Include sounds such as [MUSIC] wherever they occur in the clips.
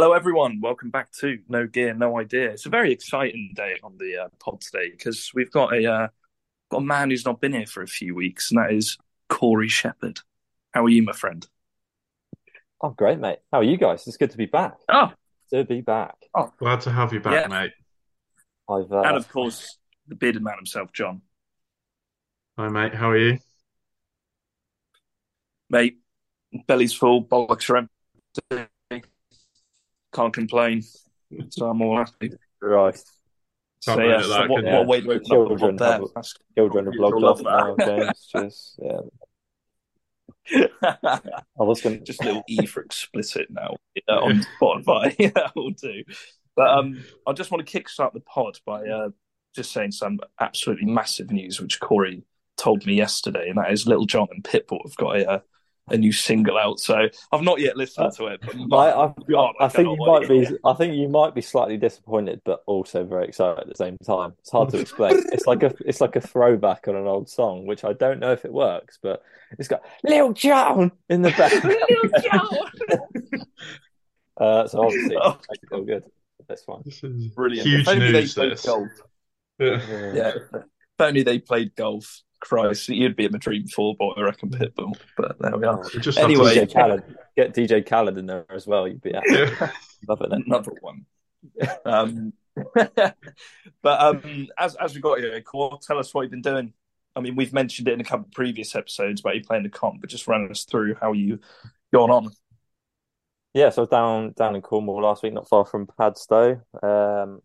Hello, everyone. Welcome back to No Gear, No Idea. It's a very exciting day on the uh, pod today because we've got a uh, got a man who's not been here for a few weeks, and that is Corey Shepherd. How are you, my friend? Oh, great, mate. How are you guys? It's good to be back. Oh, To be back. oh, Glad to have you back, Yeah. mate. I've uh, and of course the bearded man himself, John. Hi, mate. How are you? Mate, belly's full, bollocks are empty. Can't complain. So I'm all happy. right. So yeah, relate so that, what, can what way to open up the Children pod there? have- Children are You'll blogged love off now, that. James. Just yeah. [LAUGHS] I was going to just a little E for explicit now [LAUGHS] yeah, on Spotify. [LAUGHS] yeah, that will do. But um, I just want to kickstart the pod by uh, just saying some absolutely massive news, which Corey told me yesterday, and that is Little John and Pitbull have got a, uh, a new single out. So I've not yet listened to it, but I, my I, God, I think you might wait. be. I think you might be slightly disappointed, but also very excited at the same time. It's hard to [LAUGHS] explain. it's like a, it's like a throwback on an old song, which I don't know if it works, but it's got Lil Jon in the back. [LAUGHS] [LAUGHS] uh, so obviously, Oh, all good. That's fine. This is Brilliant. huge news. they This. Yeah. Yeah, if only they played golf. Christ, you'd be in my dream full boy, I reckon, Pitbull. But there we are. We just Anyway. DJ [LAUGHS] Khaled, get DJ Khaled in there as well. You'd be [LAUGHS] happy. to... yeah. loving it. another one. Um, [LAUGHS] but um, as as we got here, Cor, tell us what you've been doing. I mean, we've mentioned it in a couple of previous episodes about you playing the comp, but just run us through how you gone on. Yeah, so I was down down in Cornwall last week, not far from Padstow, um,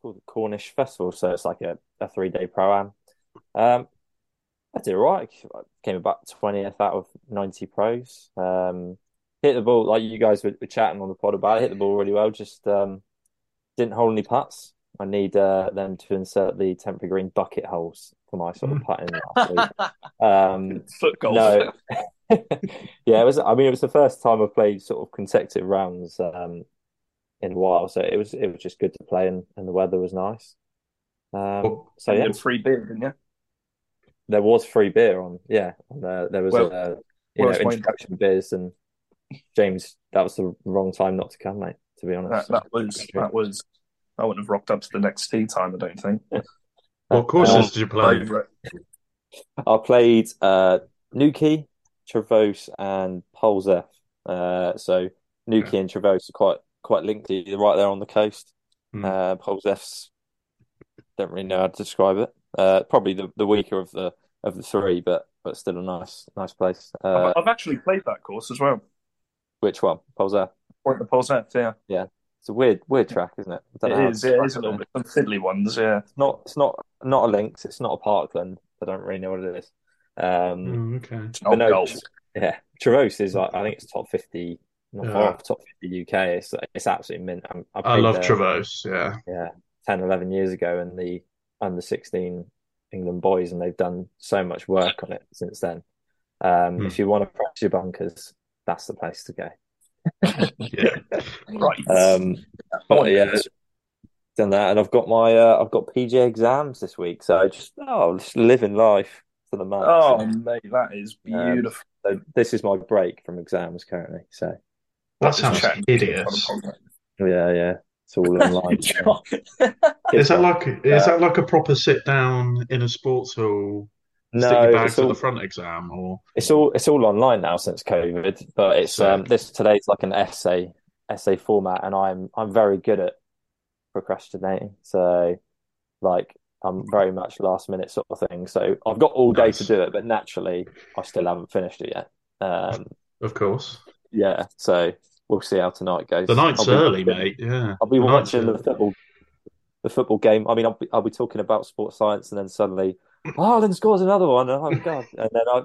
called the Cornish Festival. So it's like a, a three day pro am. Um, I did all right. I came about twentieth out of ninety pros. Um, hit the ball like you guys were, were chatting on the pod about. it, hit the ball really well. Just um, didn't hold any putts. I need uh, them to insert the temporary green bucket holes for my sort of putting. [LAUGHS] Um, Foot golf. no. [LAUGHS] [LAUGHS] yeah, it was. I mean, it was the first time I played sort of consecutive rounds um, in a while, so it was it was just good to play, and, and the weather was nice. Um, Well, so yeah, free beer, didn't you? There was free beer on. Yeah, and, uh, there was Well, uh, you know where's mine? introduction beers, and James, that was the wrong time not to come, mate. To be honest, that was that was. I wouldn't have rocked up to the next tea time. I don't think. [LAUGHS] What courses Um, did you play? I played uh, Newquay, Trevose, and Polzeath. Uh, so Newquay and Trevose are quite quite linked. They're right there on the coast. Hmm. Uh, Polzeath's don't really know how to describe it. Uh, probably the, the weaker of the of the three, but but still a nice nice place. Uh, I've, I've actually played that course as well. which one? Polzeath. Point the poles out, yeah. It's a weird weird track, isn't it? I don't know how It to is. It is a describe little bit some fiddly ones, yeah. It's not it's not not a links. It's not a Parkland. I don't really know what it is. Um, Oh, okay. It's But no, golf. Yeah, Trevose is like I think it's top fifty, not Yeah. far off top fifty UK. It's it's absolutely mint. I'm, I I love there, Trevose. Yeah. yeah 10, 11 years ago and the under sixteen England boys, and they've done so much work on it since then. Um, Hmm. If you want to practice your bunkers, that's the place to go. [LAUGHS] Yeah. Right. Um, but yeah, done that, and I've got my uh, I've got PG exams this week, so I just oh just living life for the max. Oh, mate, that is Um, beautiful. So this is my break from exams currently. So That Just sounds hideous. yeah, yeah, it's all online. [LAUGHS] Is that like is that like a proper sit down in a sports hall, stick No, your bags it's all the front exam, or it's all it's all online now since COVID. But it's um Sick. this today's like an essay essay format, and I'm I'm very good at procrastinating. So like I'm very much last minute sort of thing. So I've got all day Nice. to do it, but naturally I still haven't finished it yet. Um, of course. yeah, so we'll see how tonight goes. The night's be early, mate. Yeah. I'll be The watching the football, the football game. I mean, I'll be, I'll be talking about sports science, and then suddenly, Haaland scores another one. Oh god! And then I,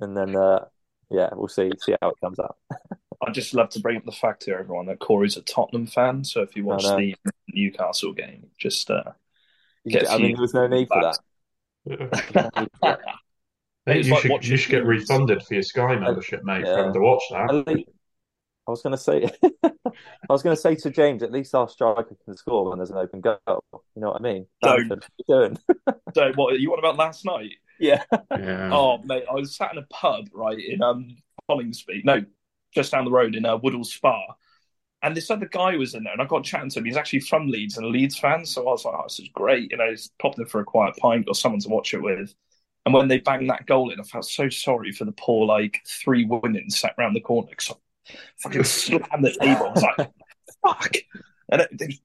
and then uh, yeah, we'll see see how it comes out. I'd just love to bring up the fact here, everyone, that Corey's a Tottenham fan. So if you watch the Newcastle game, just uh, Get get- a I mean, there was no need for that. [LAUGHS] Yeah. Hey, you like should you should get refunded for your Sky membership, mate, for having to watch At that. least, I was going to say, [LAUGHS] I was going to say to James, at least our striker can score when there's an open goal. You know what I mean? Don't. Bamford, what are you doing? [LAUGHS] so what you want about last night? Yeah. Yeah. Oh mate, I was sat in a pub right in um Hollingsby, no, just down the road in uh, Woodhall Spa, And this other guy was in there, and I got chatting to him. He's actually from Leeds and a Leeds fan, so I was like, "Oh, this is great." You know, he's popped in for a quiet pint or someone to watch it with. And when they banged that goal in, I felt so sorry for the poor like three women sat around the corner because I fucking slammed the table. I was like, "Fuck!" And they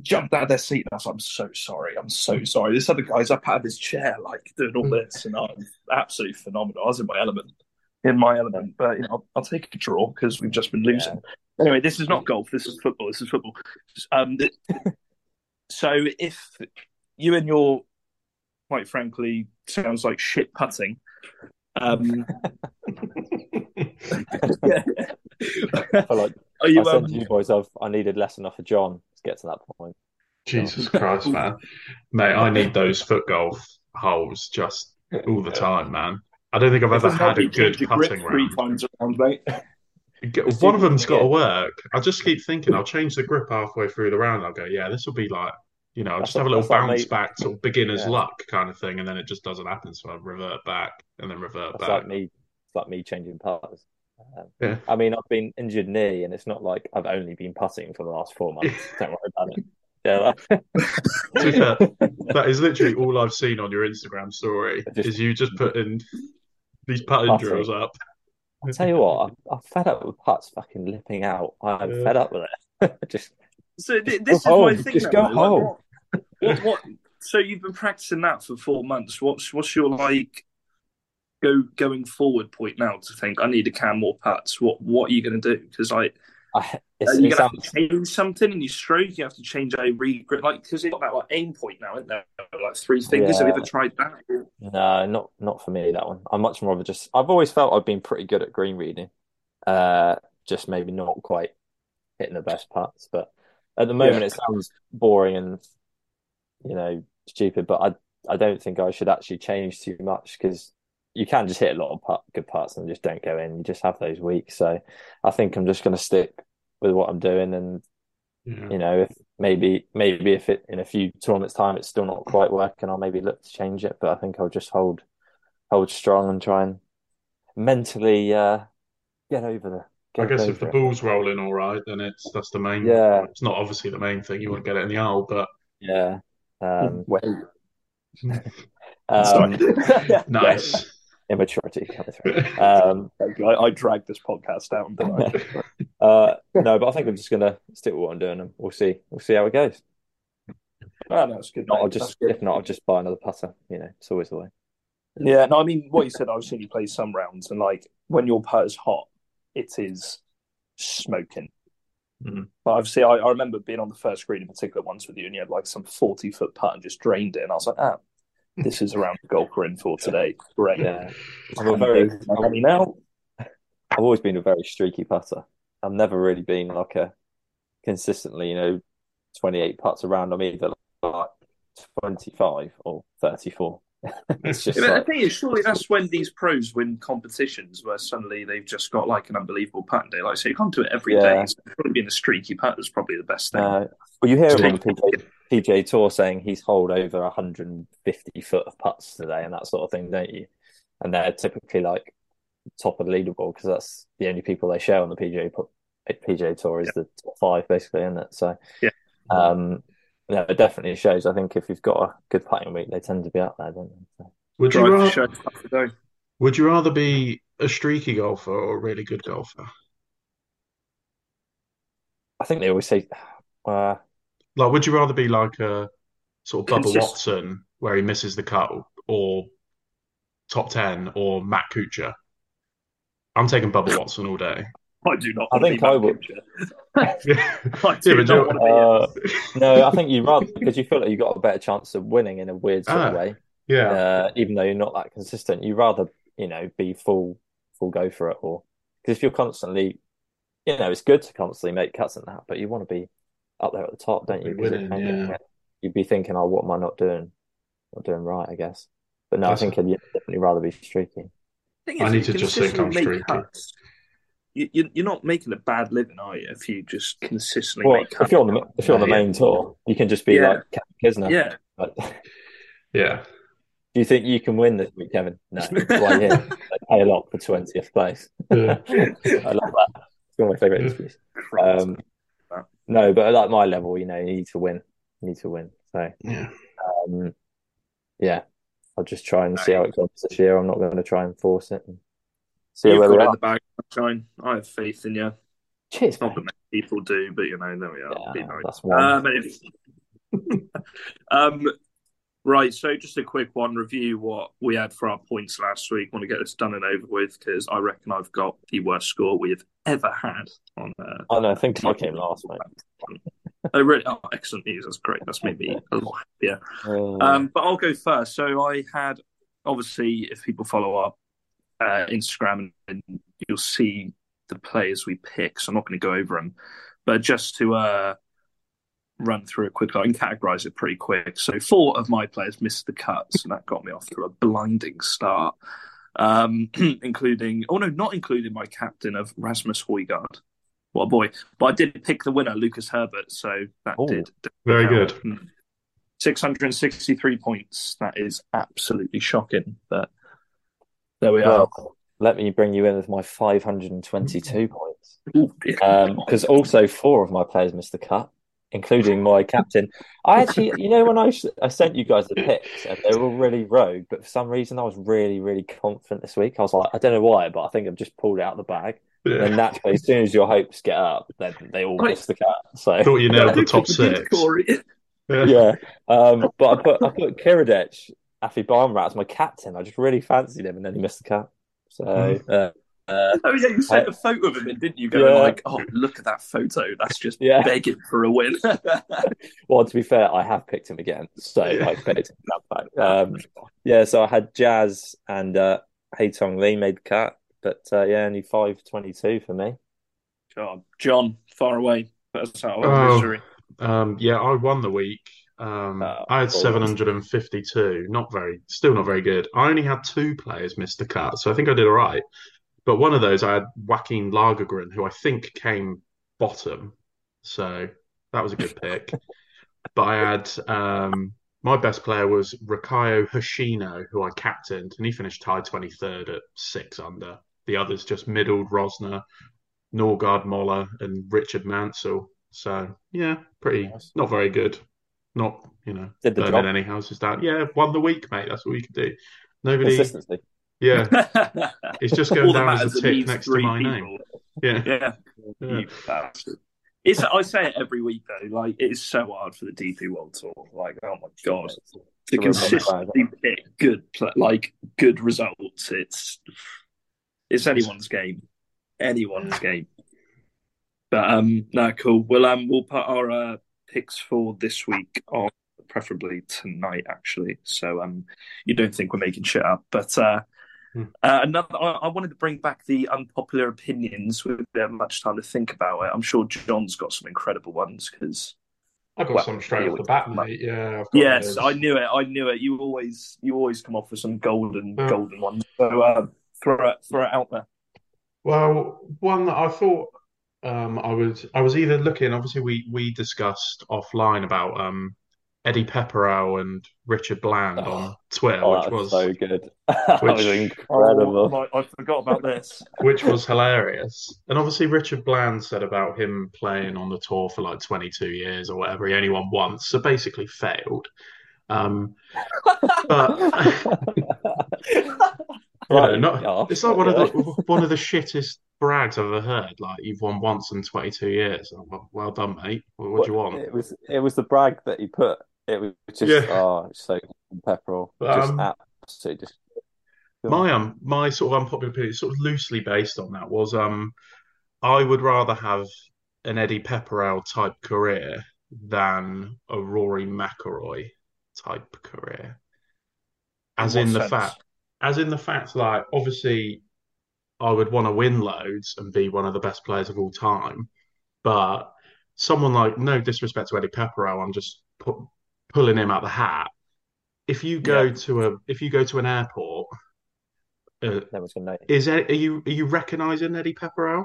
jumped out of their seat, and I was like, "I'm so sorry. I'm so sorry." This other guy's up out of his chair, like doing all this, and I'm absolutely phenomenal. I was in my element in my element. But you know, I'll, I'll take a draw because we've just been losing. Yeah. Anyway, this is not golf. This is football. This is football. Um, so if you and your, quite frankly, sounds like shit putting. Um, [LAUGHS] yeah. I feel like Are you, I said um, to you boys, I've, I needed lesson off of John to get to that point. Jesus Christ, man, mate! I need those foot golf holes just all the time, man. I don't think I've ever had a good putting round. Three times around, mate. One of them's got to work. I just keep thinking I'll change the grip halfway through the round. I'll go, yeah, this will be like, you know, I'll just have a little bounce back, sort of beginner's yeah. luck kind of thing, and then it just doesn't happen. So I revert back and then revert That's back. Like me, it's like me changing parts. Um, yeah. I mean, I've been injured knee, and it's not like I've only been putting for the last four months. [LAUGHS] Don't worry about it. Yeah, that is literally all I've seen on your Instagram story. Just, is you just putting these putting drills up. I'll tell you what, I'm, I'm, fed up with putts fucking lipping out. I'm yeah. fed up with it. [LAUGHS] just so this is home. my thing. Just go like, home. What, what, what, So you've been practicing that for four months. What's what's your like go going forward point now to think I need to can more putts? What what are you going to do? Because like I, it's, you have to change something in your stroke. You have to change a regrip, like because it's got that like aim point now, isn't there? Like three fingers. Yeah. Have you ever tried that? No, not not for me. That one. I'm much more of a just. I've always felt I've been pretty good at green reading. Uh, just maybe not quite hitting the best parts, but at the moment yeah. it sounds boring and you know stupid. But I I don't think I should actually change too much because you can just hit a lot of part, good parts and just don't go in. You just have those weeks. So I think I'm just going to stick with what I'm doing, and yeah. you know, if maybe maybe if it in a few tournaments time it's still not quite working, I'll maybe look to change it. But I think I'll just hold hold strong and try and mentally uh, get over the. Get I guess if the it. ball's rolling all right, then it's that's the main. Yeah, it's not obviously the main thing. You want to get it in the hole, but yeah. Um, [LAUGHS] wait. [LAUGHS] um, [LAUGHS] nice immaturity coming through. [LAUGHS] Um, I, I dragged this podcast down, [LAUGHS] uh, no, but I think I'm just going to stick with what I'm doing, and we'll see. We'll see how it goes. Oh, no, that's good. I'll just if not, I'll just buy another putter. You know, it's always the way. Yeah, no, I mean what you said. I've seen you play some rounds, and like when your putter's hot, it is smoking. Mm-hmm. But obviously, I, I remember being on the first green in particular once with you, and you had like some forty foot putt and just drained it, and I was like, ah, this is around the golf we're in for today. Great. Yeah. I'm a very I'm, now. I've always been a very streaky putter. I've never really been like a consistently, you know, 28 putts around. I'm either like 25 or 34. [LAUGHS] it's just yeah, like... the thing is, surely that's when these pros win competitions where suddenly they've just got like an unbelievable putt day. Like, so you can't do it every yeah. day. So probably being a streaky putt is probably the best thing. Uh, well, you hear him on the PGA, PGA Tour saying he's holed over 150 foot of putts today and that sort of thing, don't you? And they're typically like top of the leaderboard because that's the only people they share on the PGA PGA Tour is yeah. the top five, basically, isn't it? So, yeah. Um, yeah, it definitely shows. I think if you've got a good putting week, they tend to be up there, don't they? So. Would you rather, would you rather be a streaky golfer or a really good golfer? I think they always say, uh, like, would you rather be like a sort of Bubba Watson where he misses the cut, or top ten, or Matt Kuchar? I'm taking Bubba Watson all day. I do not. I think I would. I [LAUGHS] do yeah, not want to be. Uh, no, I think you rather because you feel like you've got a better chance of winning in a weird sort ah, of way. Yeah. Uh, even though you're not that consistent, you rather you know be full full go for it, or because if you're constantly, you know, it's good to constantly make cuts and that, but you want to be up there at the top, don't you? Winning, yeah. You'd be thinking, oh, what am I not doing? Not doing right, I guess. But no, That's I think I'd definitely rather be streaky. Is, I need to just think I'm streaky. Cuts, you, you're not making a bad living, are you? If you just consistently well, make. If you're on the if you're on the main tour, you can just be yeah. like Kevin Kisner. Yeah. But, [LAUGHS] yeah. Do you think you can win this week, Kevin? No. Why here? [LAUGHS] pay a lot for twentieth place. Yeah. [LAUGHS] I love that. It's one of my favourite interviews. Um, no, but at my level, you know, you need to win. You need to win. So yeah, um, yeah. I'll just try and see how it goes this year. I'm not going to try and force it. And see You've got it in the bag, Shine. I have faith in you. Cheers. Not that many people do, but you know, there we are. Yeah, nice. That's one. Um, [LAUGHS] um, right. So, just a quick one review what we had for our points last week. I want to get this done and over with because I reckon I've got the worst score we have ever had on. Uh, oh no, I think I came last, mate. oh, really? Oh, excellent news. That's great. That's made me a lot happier. Um, but I'll go first. So I had, obviously, if people follow up uh, Instagram, and you'll see the players we pick. So I'm not going to go over them, but just to uh, run through it quickly, I can categorize it pretty quick. So four of my players missed the cuts, and that got me off to a blinding start. Um, [CLEARS THROAT] including, oh no, not including my captain of Rasmus Højgaard. What a boy! But I did pick the winner, Lucas Herbert, so that Ooh, did, did very good. 663 points. That is absolutely shocking. But there we well, are let me bring you in with my 522 points. Because um, also four of my players missed the cut, including my captain. I actually, you know, when I, I sent you guys the picks and they were all really rogue, but for some reason I was really, really confident this week. I was like, I don't know why, but I think I've just pulled it out of the bag. Yeah. And naturally, as soon as your hopes get up, then they all miss the cut. So I thought you nailed the [LAUGHS] top six. yeah, yeah. Um, but I put I put Kiradech, Aphibarnrat as my captain. I just really fancied him, and then he missed the cut. So. Mm. Uh, uh, [LAUGHS] oh yeah, you sent I, a photo of him in, didn't you? Going yeah. like, "Oh, look at that photo. That's just yeah. begging for a win." [LAUGHS] [LAUGHS] well, to be fair, I have picked him again, so yeah. I picked him that um, Yeah, so I had Jazz and uh, Haotong Li made the cut, but uh, yeah, only five twenty-two for me. God, John, far away. That's out oh. Um, yeah, I won the week. Um, oh, I had 752. Not very, still not very good. I only had two players miss the cut, so I think I did all right. But one of those, I had Joakim Lagergren, who I think came bottom. So that was a good pick. [LAUGHS] but I had um, my best player was Rikuya Hoshino, who I captained, and he finished tied 23rd at six under. The others just middled Rozner, Nørgaard Møller, and Richard Mansell. So yeah, pretty nice. not very good not you know Did the burning job. any houses down. Yeah, won the week, mate. That's what we could do. Nobody. Consistency. Yeah, [LAUGHS] it's just going down as a tick next to my people. name. [LAUGHS] Yeah, yeah. yeah. It's I say it every week though. Like it's so hard for the DP World Tour. Like oh my god, to consistently pick good like good results. It's it's anyone's game, anyone's game. But um, no, cool. Well, um, we'll put our uh, picks for this week are preferably tonight, actually. So um, you don't think we're making shit up. But uh, hmm. uh, another, I, I, wanted to bring back the unpopular opinions. We have much time to think about it. I'm sure John's got some incredible ones because. I got well, some straight off the bat, mate. Yeah. yes, I knew it. I knew it. You always, you always come off with some golden, yeah. golden ones. So uh, throw it, throw it out there. Well, one that I thought um, I was I was either looking. Obviously, we we discussed offline about um, Eddie Pepperell and Richard Bland oh, on Twitter, oh, which was so good. [LAUGHS] Which, was incredible. Oh, I forgot about this. [LAUGHS] Which was hilarious. And obviously, Richard Bland said about him playing on the tour for like 22 years or whatever. He only won once, so basically failed. Um, but [LAUGHS] Right. not, it's like one of the one of the shittest brags I've ever heard. Like you've won once in 22 years. Oh, well, well, done, mate. What, what do you want? It was it was the brag that he put. It was just yeah. oh, so pepperell, just um, absolutely just. My um my sort of unpopular opinion, sort of loosely based on that, was um I would rather have an Eddie Pepperell type career than a Rory McIlroy type career. As in, in the sense? fact as in the fact, like obviously, I would want to win loads and be one of the best players of all time, but someone like no disrespect to Eddie Pepperell, I'm just pu- pulling him out the hat. If you go yeah. to a if you go to an airport, uh, is are you are you recognizing Eddie Pepperell?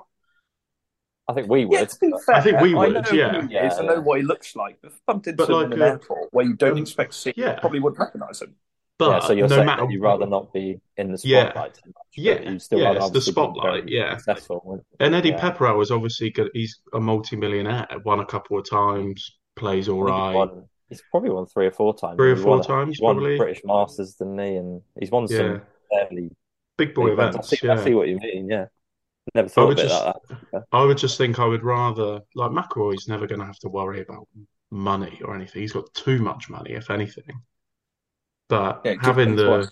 I think we would. Yeah, fair, I think we would. I yeah, yeah, I know what he looks like. But bumped into but him in an uh, airport where you don't um, expect to see, yeah. probably wouldn't recognise him. But yeah, so you're no saying matter you'd rather not be in the Yeah. spotlight too much. Yeah, you'd still yeah, rather the spotlight, yeah. And Eddie Yeah. Pepperell is obviously good. He's a multi-millionaire. Won a couple of times. Plays all right. He's won- He's probably won three or four times. Three or four times, he's won probably. British Masters, didn't he? And he's won Yeah, some fairly big boy big events. events. I see, yeah. I see what you mean. Yeah, never I thought of would just, like that. I would just think I would rather like McIlroy's never going to have to worry about money or anything. He's got too much money, if anything. But Yeah, having the,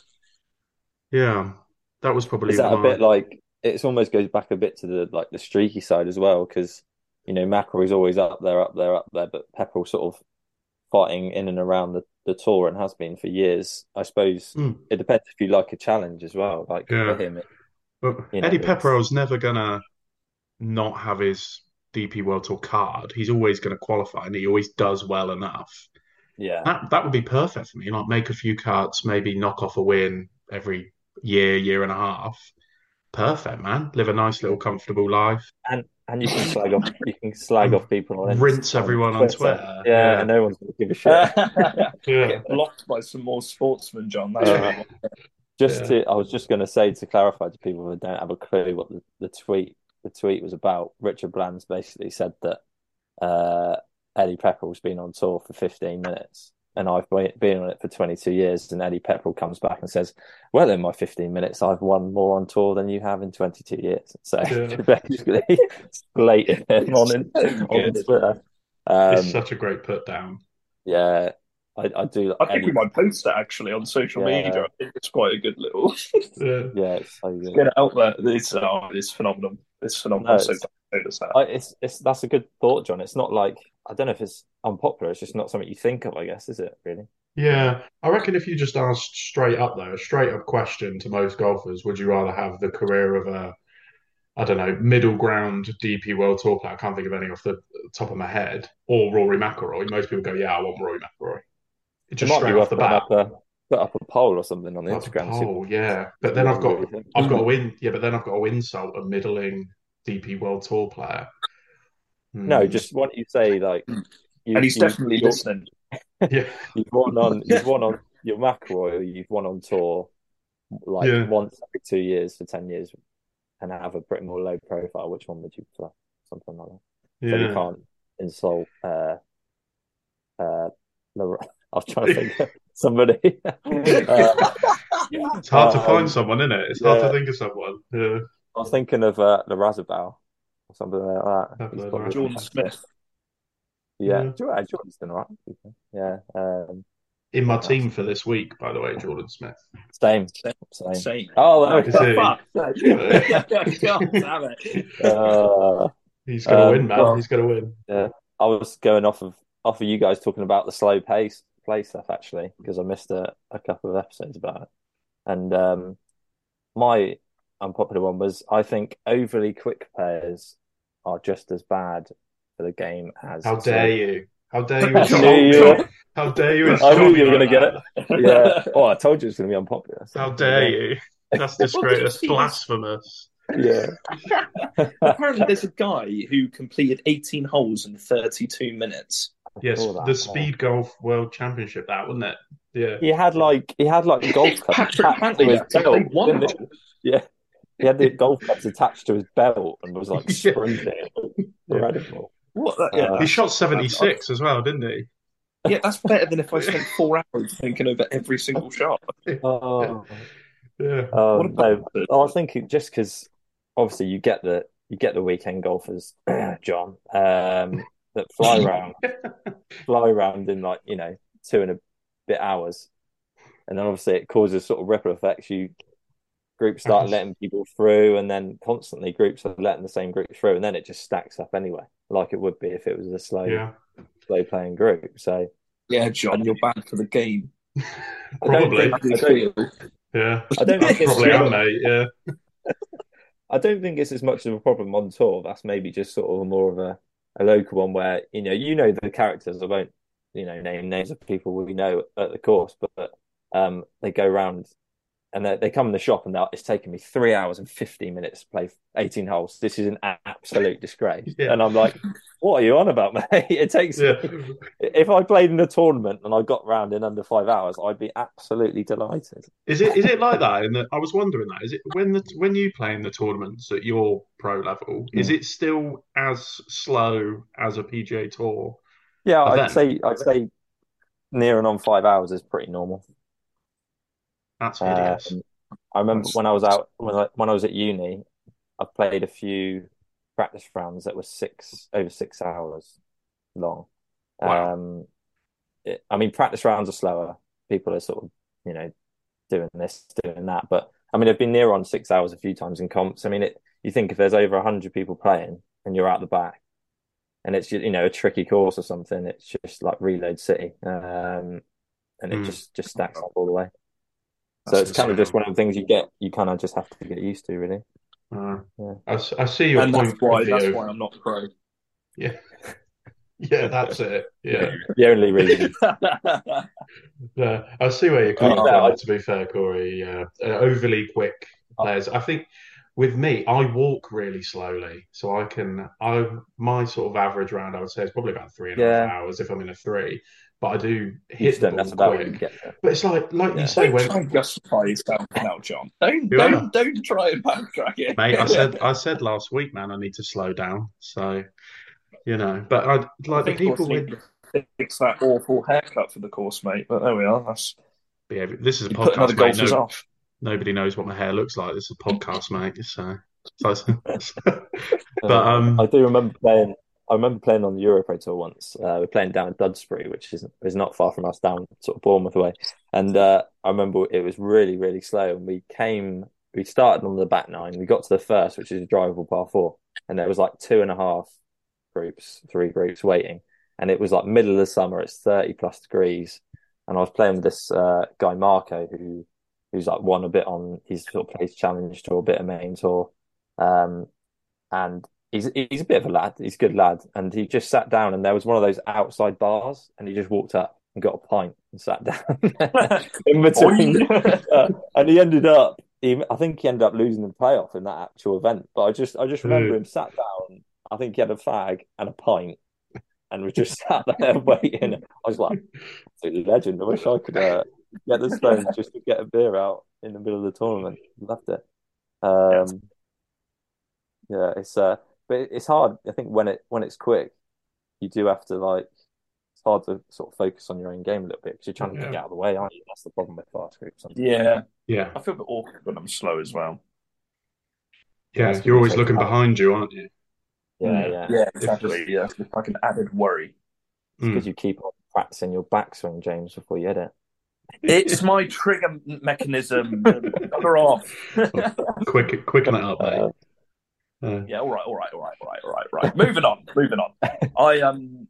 yeah, that was probably Is that a bit like it almost goes back a bit to the like the streaky side as well because you know McIlroy's always up there, up there, up there, but Pepperell sort of fighting in and around the, the tour and has been for years. I suppose Mm. it depends if you like a challenge as well. Like Yeah. for him, it, But you know, Eddie Pepperell's never gonna not have his DP World Tour card. He's always gonna qualify, and he always does well enough. Yeah, That that would be perfect for me. Like make a few cuts, maybe knock off a win every year, year and a half. Perfect, man. Live a nice little comfortable life. and and you can [LAUGHS] slag off you can slag off people on Rinse everyone on Twitter. Yeah, Yeah. no one's gonna give a [LAUGHS] shit. Yeah. Get blocked by some more sportsmen, John. That's what Just Yeah. to, I was just going to say to clarify to people who don't have a clue what the, the tweet the tweet was about. Richard Bland's basically said that uh, Eddie Pepperell's been on tour for 15 minutes, and I've been been on it for 22 years. And Eddie Pepperell comes back and says, "Well, in my 15 minutes, I've won more on tour than you have in 22 years." [LAUGHS] So Yeah. [LAUGHS] basically, slated him on, in, on Good. Twitter. It's Um, such a great put down. yeah, I, I do. I think Eddie- we might post that actually on social Yeah. media. I think it's quite a good little [LAUGHS] Yeah. yeah, it's so good. get it out there. It's oh, it's phenomenal. It's phenomenal. No, so it's- don't that. I, it's it's that's a good thought, John. It's not like I don't know if it's unpopular. It's just not something you think of, I guess, is it? Really? Yeah, I reckon if you just asked straight up though, a straight up question to most golfers, would you rather have the career of a, I don't know, middle ground DP World Tour player? I can't think of any off the top of my head, or Rory McIlroy. Most people go, yeah, I want Rory McIlroy. It Just be straight off the bat. up a put up a poll or something on the That's Instagram. poll, yeah. But then I've got. I've got to win. Yeah, but then I've got to insult a middling DP World Tour player. No, Hmm. just why don't you say like you, and he's you- definitely you're- listening. [LAUGHS] yeah, You've won on [LAUGHS] you've won on your McIlroy, you've won on tour like Yeah. once every two years for ten years, and have a pretty more low profile. Which one would you prefer? Something like that. So you can't insult. Uh, uh, Lor- [LAUGHS] I was trying to think of somebody. uh, It's hard to Um, find someone, isn't it? It's hard to think of someone. Yeah. I was thinking of uh, the Razabal or something like that. Have He's the Jordan Smith. Yeah, Yeah. Jordan, Jordan's done all right. Yeah, um, In my team for this week, by the way, Jordan Smith. same, same. Same. Oh, there we Is? Fuck. [LAUGHS] God damn it. Uh, He's gonna Um, win, man. well- He's gonna win. Yeah, I was going off of off of you guys talking about the slow pace play stuff actually because I missed a, a couple of episodes about it, and um, my unpopular one was I think overly quick players are just as bad for the game as How slow- dare you? How dare you? [LAUGHS] I insult you [LAUGHS] How dare you? I insult knew you were going to get it. Yeah. Oh, I told you it's going to be unpopular. so- [LAUGHS] How dare you? That's disgrace. Well, blasphemous. Yeah. Apparently, there's a guy who completed 18 holes in 32 minutes. Yes, saw that, the yeah. Speed Golf World Championship, that wasn't it? Yeah. He had like he had like golf clubs Patrick attached to Pantley, his I think belt. they won. didn't? Yeah, he had the golf clubs attached to his belt and was like [LAUGHS] Yeah. sprinting. Incredible. What? The, yeah, Uh, He shot 76 as well, didn't he? yeah, that's better than if I spent four hours thinking over every single shot. [LAUGHS] Oh, Yeah. um, no. I think thinking just because obviously you get the you get the weekend golfers, [CLEARS THROAT] John, um, that fly [LAUGHS] around, fly around in like you know two and a bit hours, and then obviously it causes sort of ripple effects. You groups start Yes. letting people through, and then constantly groups are letting the same group through, and then it just stacks up anyway, like it would be if it was a slow Yeah. slow playing group. So Yeah, John, you're bad for the game. [LAUGHS] Probably. think- I don't, [LAUGHS] Yeah. I don't think [LAUGHS] it's Probably am, mate. Yeah. I don't think it's as much of a problem on tour. That's maybe just sort of more of a, a local one where, you know, you know the characters. I won't, you know, name names of people we know at the course, but um, they go around and they, they come in the shop and it's taken me three hours and 15 minutes to play 18 holes. This is an absolute disgrace. Yeah. And I'm like, what are you on about, mate? [LAUGHS] It takes. Yeah. If I played in a tournament and I got round in under five hours, I'd be absolutely delighted. Is it? Is it like that? In the, I was wondering that. Is it when the when you play in the tournaments at your pro level? Mm. Is it still as slow as a PGA Tour? Yeah, event? I'd say I'd say near and on five hours is pretty normal. That's hideous. Um, I remember when I was out when I, when I was at uni, I played a few practice rounds that were six over six hours long. Wow. Um, it, I mean, practice rounds are slower. People are sort of, you know, doing this, doing that. But I mean, I've been near on six hours a few times in comps. I mean, it, you think if there's over hundred people playing and you're out the back, and it's you know a tricky course or something, it's just like Reload City, um, and it mm. just just stacks up all the way. That's so it's kind of just one of the things you get. You kind of just have to get used to, really. Uh, yeah. I, I see your and point. That's why, that's why I'm not pro. Yeah. [LAUGHS] Yeah, that's it. Yeah. [LAUGHS] the only reason. [LAUGHS] yeah, I see where you're coming from, to be fair, Corey. Yeah. Uh, overly quick players. I think with me, I walk really slowly. So I can, I my sort of average round, I would say, is probably about three and a half hours if I'm in a three but I do hit them. the ball quick. But it's like, like yeah. you say, don't when try and justify yourself now, John. Don't, don't, don't try and backtrack it, mate. I [LAUGHS] said, I said last week, man, I need to slow down. So, you know, but I like I the people with fix that awful haircut for the course, mate. But there we are. That's behavior. This is a podcast, mate. No, off. Nobody knows what my hair looks like. This is a podcast, mate. So, so [LAUGHS] [LAUGHS] but um, I do remember playing I remember playing on the Europro tour once. Uh, we are playing down at Dudsbury, which is is not far from us, down sort of Bournemouth way. And uh, I remember it was really really slow, and we came. We started on the back nine. We got to the first, which is a drivable par four, and there was like two and a half groups, three groups waiting, and it was like middle of the summer. It's thirty plus degrees, and I was playing with this uh, guy Marco, who who's like won a bit on. He's sort of plays challenge tour, a bit of main tour, um, and he's he's a bit of a lad. He's a good lad, and he just sat down, and there was one of those outside bars, and he just walked up and got a pint and sat down [LAUGHS] in [LAUGHS] between. uh, and he ended up, he, I think he ended up losing the playoff in that actual event. But I just I just remember him sat down. I think he had a fag and a pint, and was just sat there [LAUGHS] waiting. I was like, legend. I wish I could uh, get the stones just to get a beer out in the middle of the tournament. Loved it. Um, yeah, it's uh, but it's hard. I think when it when it's quick, you do have to like. It's hard to sort of focus on your own game a little bit because you're trying to get out of the way, aren't you? That's the problem with fast groups. Yeah, yeah. I feel a bit awkward when I'm slow as well. Yeah, you're always looking behind you, aren't you? Yeah, mm. yeah, yeah, exactly. Yeah, it's like an added worry. Because mm. you keep on practicing your backswing, James, before you hit it. It's my trigger mechanism. [LAUGHS] Cover off. quick, quicken it up, mate. Uh, yeah, all right, all right, all right, all right, all right, right. moving on, moving on. I um,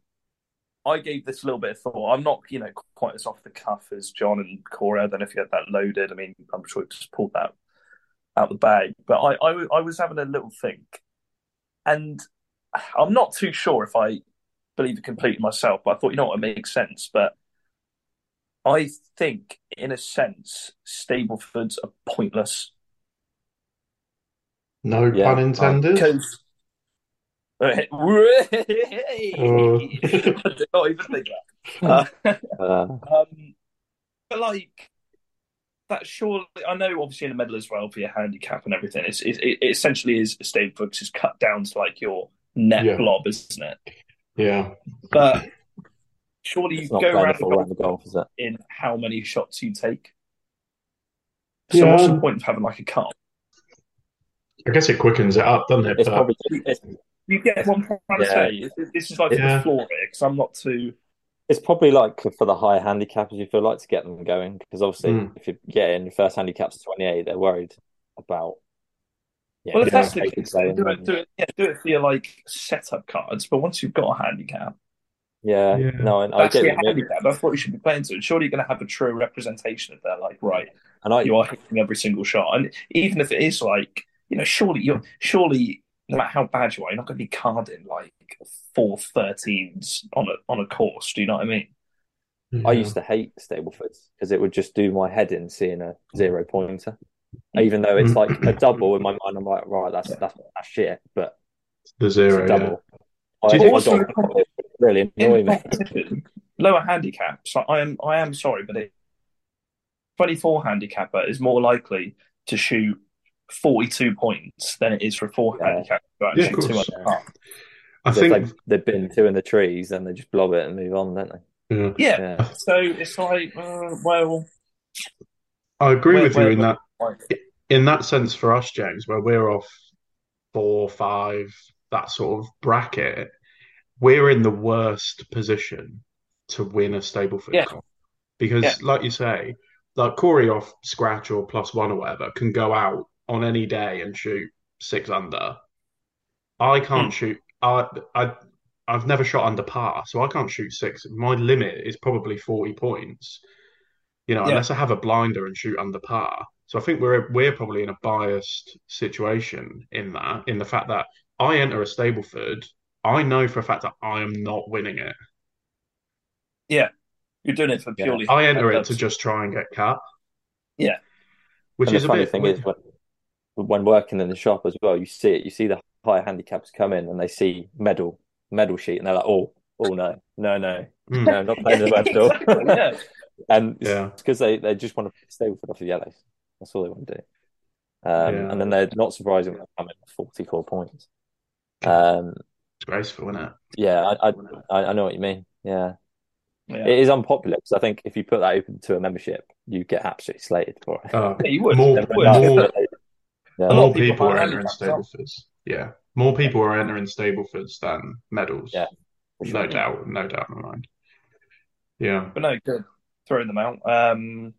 I gave this a little bit of thought. I'm not, you know, quite as off the cuff as John and Corey. I don't know if you had that loaded. I mean, I'm sure you just pulled that out the bag. But I, I, I was having a little think, and I'm not too sure if I believe it completely myself. But I thought, you know what, it makes sense. But I think, in a sense, Stableford's are pointless no yeah, pun intended. Because oh. [LAUGHS] I did not even think that. [LAUGHS] Uh, uh, um, but like that, surely I know. Obviously, in the medal as well for your handicap and everything, it's it, it essentially is a stable focus is cut down to like your net yeah. blob, isn't it? Yeah. But surely you go around, around the golf, is it? in how many shots you take. So yeah. what's the point of having like a cut? I guess it quickens it up, doesn't it? It's but... probably, it's, you get one point to say. This is like yeah. the floor because I'm not too. It's probably like for the higher handicappers, you feel like to get them going because obviously, mm. if you get in, first handicap's 28, they're worried about. Yeah, well, if that's the case, do it, do it, yeah, do it for your like setup cards. But once you've got a handicap, yeah, yeah. no, I, that's I get handicap. That's what you should be playing to. It. Surely you're going to have a true representation of that. Like, right, and I, you are hitting every single shot, and even if it is like you know, surely you're surely no matter how bad you are, you're not going to be carding like four thirteens on a on a course. Do you know what I mean? Yeah. I used to hate Stableford's because it would just do my head in seeing a zero pointer, even though it's like a double in my mind. I'm like, right, that's that's, that's shit, but the zero double. Yeah. Do you think really [LAUGHS] annoy me? Lower handicaps. I am. I am sorry, but it, 24 handicapper is more likely to shoot 42 points than it is for a four yeah. handicap to actually yeah, two under. I think like they've been two in the trees and they just blob it and move on, don't they? Yeah. yeah. yeah. So it's like, uh, well, I agree where, with you in that. In that sense, for us, James, where we're off four, five, that sort of bracket, we're in the worst position to win a Stableford yeah. Cup because, yeah. like you say, like Corey off scratch or plus one or whatever can go out on any day and shoot six under. I can't mm. shoot. I I I've never shot under par, so I can't shoot six. My limit is probably forty points. You know, yeah. unless I have a blinder and shoot under par. So I think we're we're probably in a biased situation in that, in the fact that I enter a Stableford, I know for a fact that I am not winning it. Yeah, you're doing it for purely. Yeah. I enter it to just try and get cut. Yeah, which and is the funny bit, thing is when, when working in the shop as well, you see it. You see the higher handicaps come in and they see medal medal sheet and they're like, oh, oh no, no, no, mm. no, not playing the medal. [LAUGHS] yeah. [LAUGHS] and yeah. because they, they just want to stay with it off the yellows. That's all they want to do. Um, yeah. And then they're not surprising when they come in 44 points. Um, it's graceful, isn't it? Yeah, I, I, I know what you mean. Yeah. yeah. It is unpopular because I think if you put that open to a membership, you get absolutely slated for it. Uh, yeah, you would. More, more, yeah. more people, are entering Stableford's. Yeah. More people are entering Stableford's than medals. Yeah. Sure. No doubt. No doubt in my mind. Yeah. But no, good. Throwing them out. Um,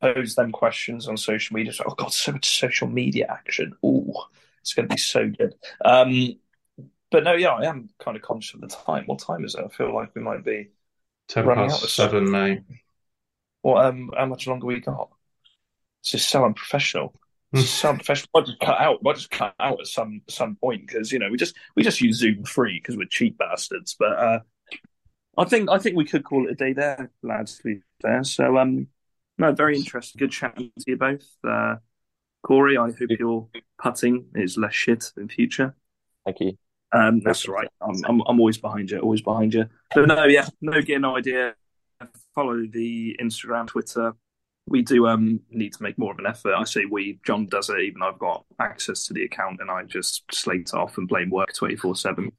pose them questions on social media. So, oh god, so much social media action. Ooh, it's going to be so good. Um, but no, yeah, I am kind of conscious of the time. What time is it? I feel like we might be ten past seven, mate. Well, um, how much longer we got? It's just so unprofessional. So professional I just cut out. I just cut out at some some point because you know we just we just use Zoom free because we're cheap bastards. But uh, I think I think we could call it a day there, lads. To be fair, so um, no, very interesting. Good chatting to you both. Uh, Corey, I hope your putting is less shit in future. Thank you. Um, that's right. I'm, I'm, I'm always behind you. Always behind you. But no, yeah, no getting no idea. Follow the Instagram, Twitter. We do um need to make more of an effort. I say we. John does it. Even I've got access to the account, and I just slate off and blame work twenty four seven.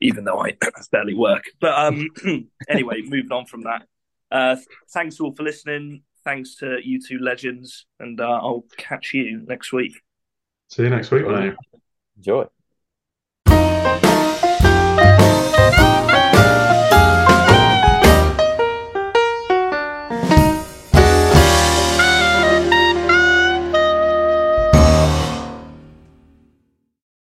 Even though I [COUGHS] barely work. But um, [CLEARS THROAT] anyway, moving on from that. Uh, thanks all for listening. Thanks to you two legends, and uh, I'll catch you next week. See you next week, mate. Enjoy.